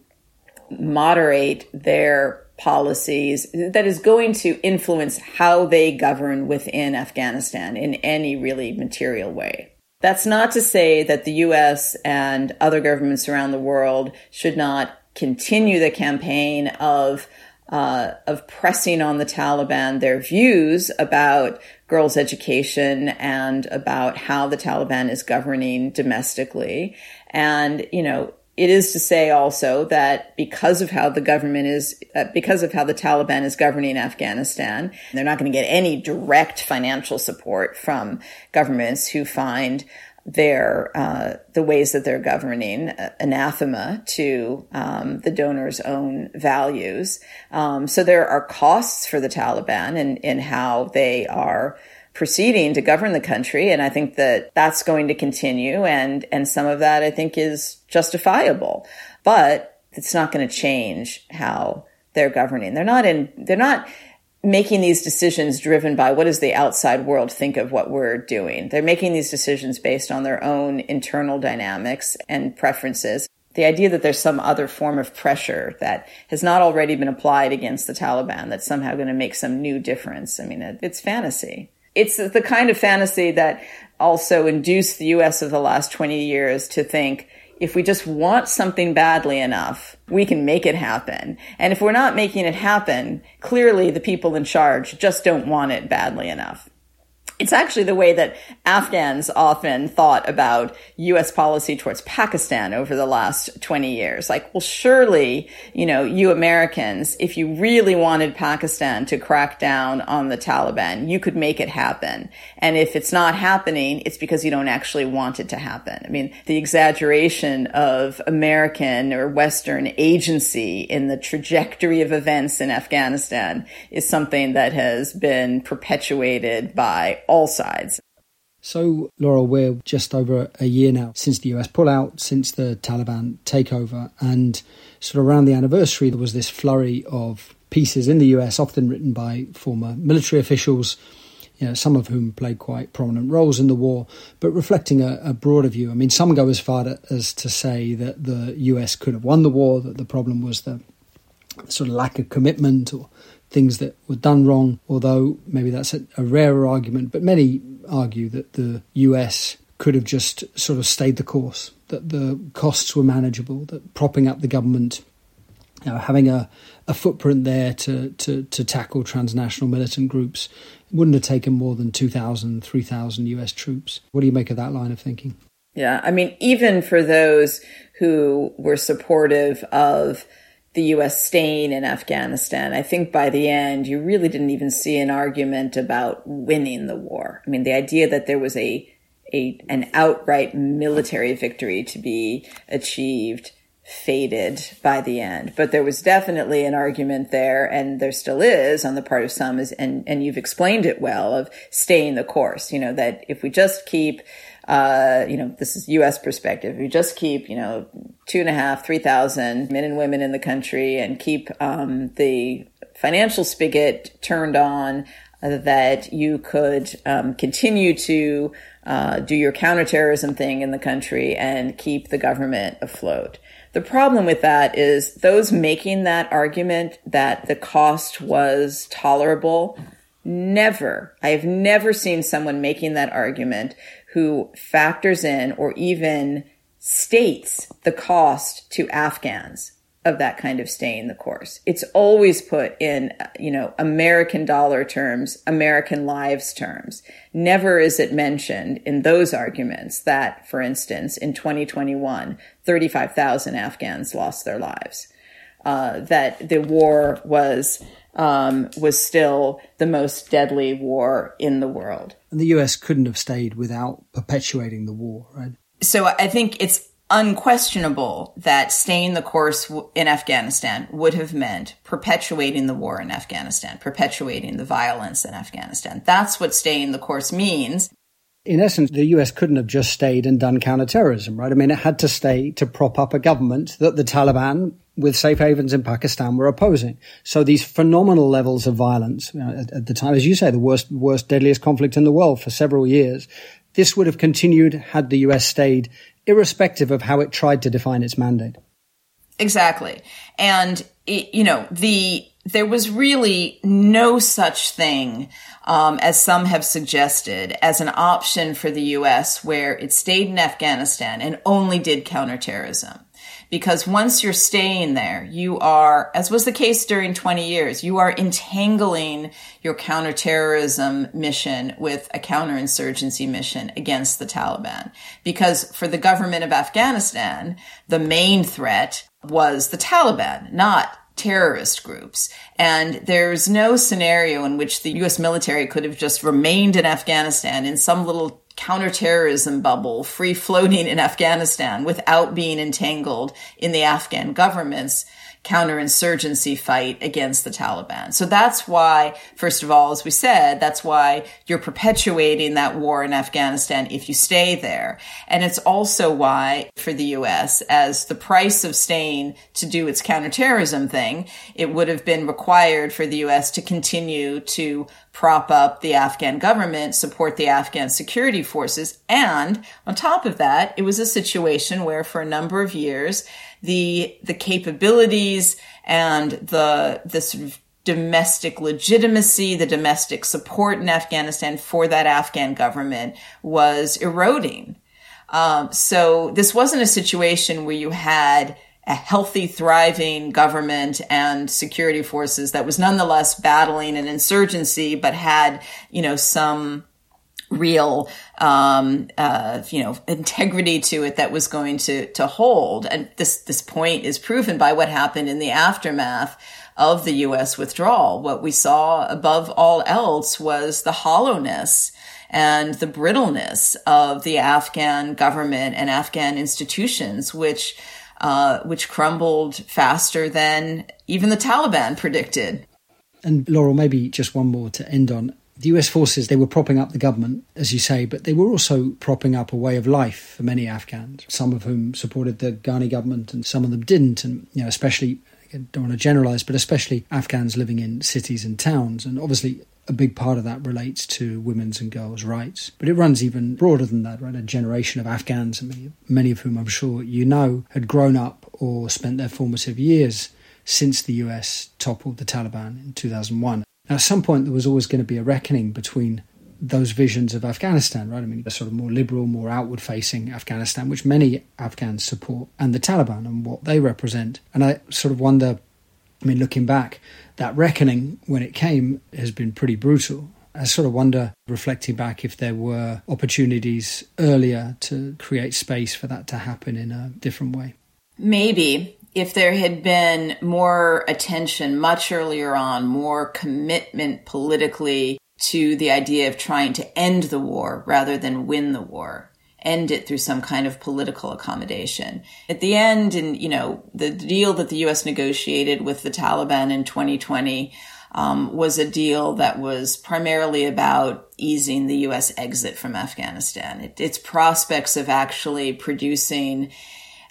moderate their policies that is going to influence how they govern within Afghanistan in any really material way. That's not to say that the US and other governments around the world should not continue the campaign of uh, of pressing on the Taliban their views about girls' education and about how the Taliban is governing domestically. And, you know, it is to say also that because of how the government is, uh, because of how the Taliban is governing Afghanistan, they're not going to get any direct financial support from governments who find their uh, the ways that they're governing uh, anathema to um, the donor's own values. Um, so there are costs for the Taliban in, in how they are proceeding to govern the country. And I think that that's going to continue. And, and some of that I think is justifiable, but it's not going to change how they're governing. They're not in, they're not, making these decisions driven by what does the outside world think of what we're doing. They're making these decisions based on their own internal dynamics and preferences. The idea that there's some other form of pressure that has not already been applied against the Taliban that's somehow going to make some new difference. I mean, it's fantasy. It's the kind of fantasy that also induced the US of the last 20 years to think, if we just want something badly enough, we can make it happen. And if we're not making it happen, clearly the people in charge just don't want it badly enough. It's actually the way that Afghans often thought about U.S. policy towards Pakistan over the last 20 years. Like, well, surely, you know, you Americans, if you really wanted Pakistan to crack down on the Taliban, you could make it happen. And if it's not happening, it's because you don't actually want it to happen. I mean, the exaggeration of American or Western agency in the trajectory of events in Afghanistan is something that has been perpetuated by all sides. So, Laurel, we're just over a year now since the US pullout, since the Taliban takeover, and sort of around the anniversary, there was this flurry of pieces in the US, often written by former military officials, you know, some of whom played quite prominent roles in the war, but reflecting a, a broader view. I mean, some go as far to, as to say that the US could have won the war, that the problem was the sort of lack of commitment or things that were done wrong, although maybe that's a, a rarer argument. But many argue that the US could have just sort of stayed the course, that the costs were manageable, that propping up the government, you know, having a, a footprint there to, to, to tackle transnational militant groups wouldn't have taken more than 2,000, 3,000 US troops. What do you make of that line of thinking? Yeah, I mean, even for those who were supportive of the US staying in Afghanistan, I think by the end, you really didn't even see an argument about winning the war. I mean, the idea that there was a, a, an outright military victory to be achieved faded by the end. But there was definitely an argument there, and there still is on the part of some, is, and, and you've explained it well, of staying the course. You know, that if we just keep uh, you know, this is U.S. perspective. We just keep, you know, two and a half, three thousand men and women in the country, and keep um, the financial spigot turned on, that you could um, continue to uh, do your counterterrorism thing in the country and keep the government afloat. The problem with that is those making that argument that the cost was tolerable. Never, I have never seen someone making that argument who factors in or even states the cost to Afghans of that kind of staying the course. It's always put in, you know, American dollar terms, American lives terms. Never is it mentioned in those arguments that, for instance, in 2021, 35,000 Afghans lost their lives. Uh, that the war was um, was still the most deadly war in the world. And the US couldn't have stayed without perpetuating the war, right? So I think it's unquestionable that staying the course in Afghanistan would have meant perpetuating the war in Afghanistan, perpetuating the violence in Afghanistan. That's what staying the course means. In essence, the US couldn't have just stayed and done counterterrorism, right? I mean, it had to stay to prop up a government that the Taliban with safe havens in Pakistan were opposing. So these phenomenal levels of violence you know, at, at, the time, as you say, the worst, worst, deadliest conflict in the world for several years. This would have continued had the US stayed, irrespective of how it tried to define its mandate. Exactly. And, you know, the, there was really no such thing, um, as some have suggested, as an option for the U.S. where it stayed in Afghanistan and only did counterterrorism because once you're staying there, you are, as was the case during 20 years, you are entangling your counterterrorism mission with a counterinsurgency mission against the Taliban. Because for the government of Afghanistan, the main threat was the Taliban, not terrorist groups. And there's no scenario in which the US military could have just remained in Afghanistan in some little counterterrorism bubble free floating in Afghanistan without being entangled in the Afghan government's counterinsurgency fight against the Taliban. So that's why, first of all, as we said, that's why you're perpetuating that war in Afghanistan if you stay there. And it's also why for the U.S., as the price of staying to do its counterterrorism thing, it would have been required for the U.S. to continue to prop up the Afghan government, support the Afghan security forces. And on top of that, it was a situation where for a number of years, the the capabilities and the the sort of domestic legitimacy, the domestic support in Afghanistan for that Afghan government was eroding. Um, so this wasn't a situation where you had a healthy, thriving government and security forces that was nonetheless battling an insurgency, but had, you know, some real um, uh, you know integrity to it that was going to to hold. And this this point is proven by what happened in the aftermath of the US withdrawal. What we saw above all else was the hollowness and the brittleness of the Afghan government and Afghan institutions which uh, which crumbled faster than even the Taliban predicted. And Laurel, maybe just one more to end on the US forces, they were propping up the government, as you say, but they were also propping up a way of life for many Afghans, some of whom supported the Ghani government and some of them didn't. And, you know, especially, I don't want to generalize, but especially Afghans living in cities and towns. And obviously, a big part of that relates to women's and girls' rights. But it runs even broader than that, right? A generation of Afghans, many, many of whom I'm sure you know, had grown up or spent their formative years since the US toppled the Taliban in 2001. At some point, there was always going to be a reckoning between those visions of Afghanistan, right? I mean, the sort of more liberal, more outward facing Afghanistan, which many Afghans support, and the Taliban and what they represent. And I sort of wonder, I mean, looking back, that reckoning when it came has been pretty brutal. I sort of wonder, reflecting back, if there were opportunities earlier to create space for that to happen in a different way. Maybe if there had been more attention much earlier on, more commitment politically to the idea of trying to end the war rather than win the war, end it through some kind of political accommodation. At the end, and you know, the deal that the U.S. negotiated with the Taliban in 2020 um, was a deal that was primarily about easing the U.S. exit from Afghanistan. It, its prospects of actually producing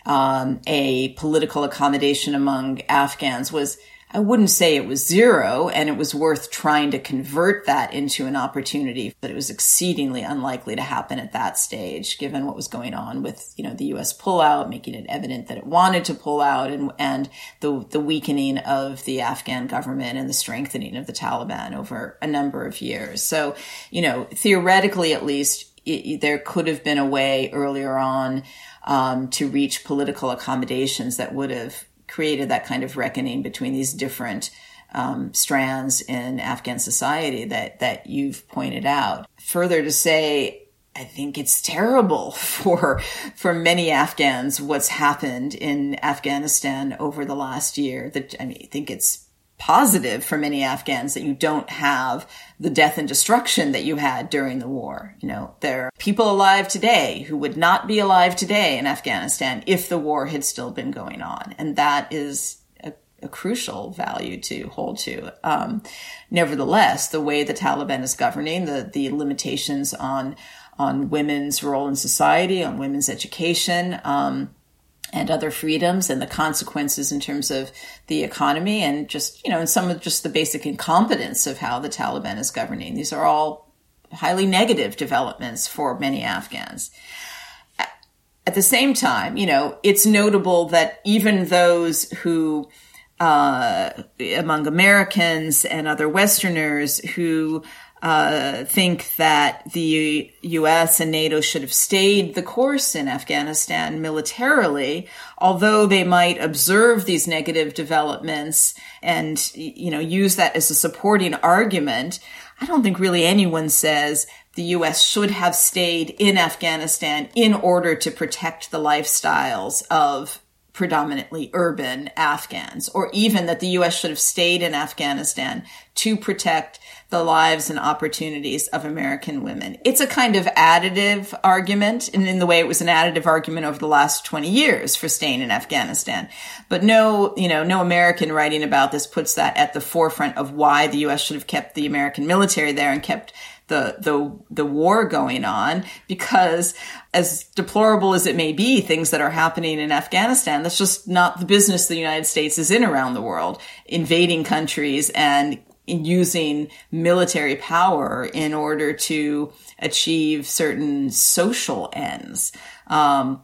um, a political accommodation among Afghans was, I wouldn't say it was zero, and it was worth trying to convert that into an opportunity, but it was exceedingly unlikely to happen at that stage, given what was going on with, you know, the U.S. pullout, making it evident that it wanted to pull out, and and the the weakening of the Afghan government and the strengthening of the Taliban over a number of years. So, you know, theoretically, at least, it, there could have been a way earlier on um, to reach political accommodations that would have created that kind of reckoning between these different um, strands in Afghan society that that you've pointed out. Further to say, I think it's terrible for for many Afghans what's happened in Afghanistan over the last year. That I mean, I think it's positive for many Afghans that you don't have the death and destruction that you had during the war. You know, there are people alive today who would not be alive today in Afghanistan if the war had still been going on. And that is a, a crucial value to hold to. Um, nevertheless, the way the Taliban is governing, the, the limitations on, on women's role in society, on women's education, um, and other freedoms and the consequences in terms of the economy and just, you know, and some of just the basic incompetence of how the Taliban is governing. These are all highly negative developments for many Afghans. At the same time, you know, it's notable that even those who, uh, among Americans and other Westerners who uh, think that the U.S. and NATO should have stayed the course in Afghanistan militarily, although they might observe these negative developments and, you know, use that as a supporting argument. I don't think really anyone says the U.S. should have stayed in Afghanistan in order to protect the lifestyles of predominantly urban Afghans, or even that the U.S. should have stayed in Afghanistan to protect the lives and opportunities of American women. It's a kind of additive argument, and in the way it was an additive argument over the last 20 years for staying in Afghanistan. But no, you know, no American writing about this puts that at the forefront of why the U.S. should have kept the American military there and kept the the the war going on because as deplorable as it may be things that are happening in Afghanistan that's just not the business the United States is in around the world invading countries and using military power in order to achieve certain social ends. Um,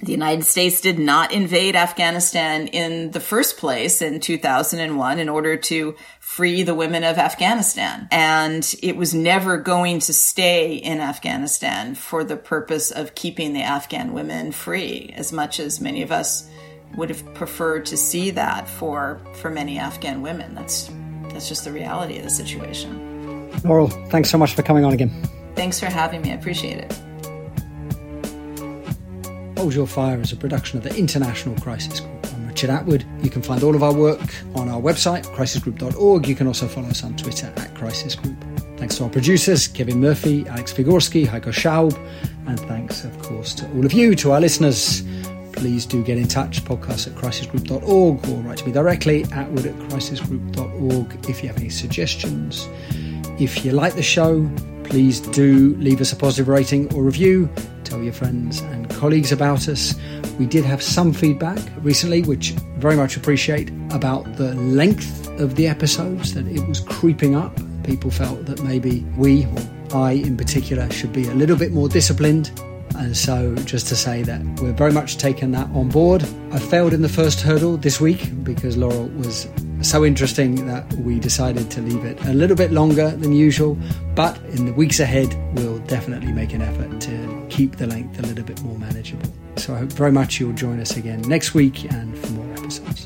the United States did not invade Afghanistan in the first place in 2001 in order to free the women of Afghanistan. And it was never going to stay in Afghanistan for the purpose of keeping the Afghan women free, as much as many of us would have preferred to see that for, for many Afghan women. That's that's just the reality of the situation. Laurel, thanks so much for coming on again. Thanks for having me. I appreciate it. Hold Your Fire is a production of the International Crisis Group. I'm Richard Atwood. You can find all of our work on our website, crisisgroup.org. You can also follow us on Twitter at Crisis Group. Thanks to our producers, Kevin Murphy, Alex Figorski, Heiko Schaub, and thanks, of course, to all of you, to our listeners please do get in touch, podcast at crisisgroup.org or write to me directly, at wood at crisisgroup.org if you have any suggestions. If you like the show, please do leave us a positive rating or review. Tell your friends and colleagues about us. We did have some feedback recently, which very much appreciate, about the length of the episodes, that it was creeping up. People felt that maybe we, or I in particular, should be a little bit more disciplined and so, just to say that we're very much taking that on board. I failed in the first hurdle this week because Laurel was so interesting that we decided to leave it a little bit longer than usual. But in the weeks ahead, we'll definitely make an effort to keep the length a little bit more manageable. So, I hope very much you'll join us again next week and for more episodes.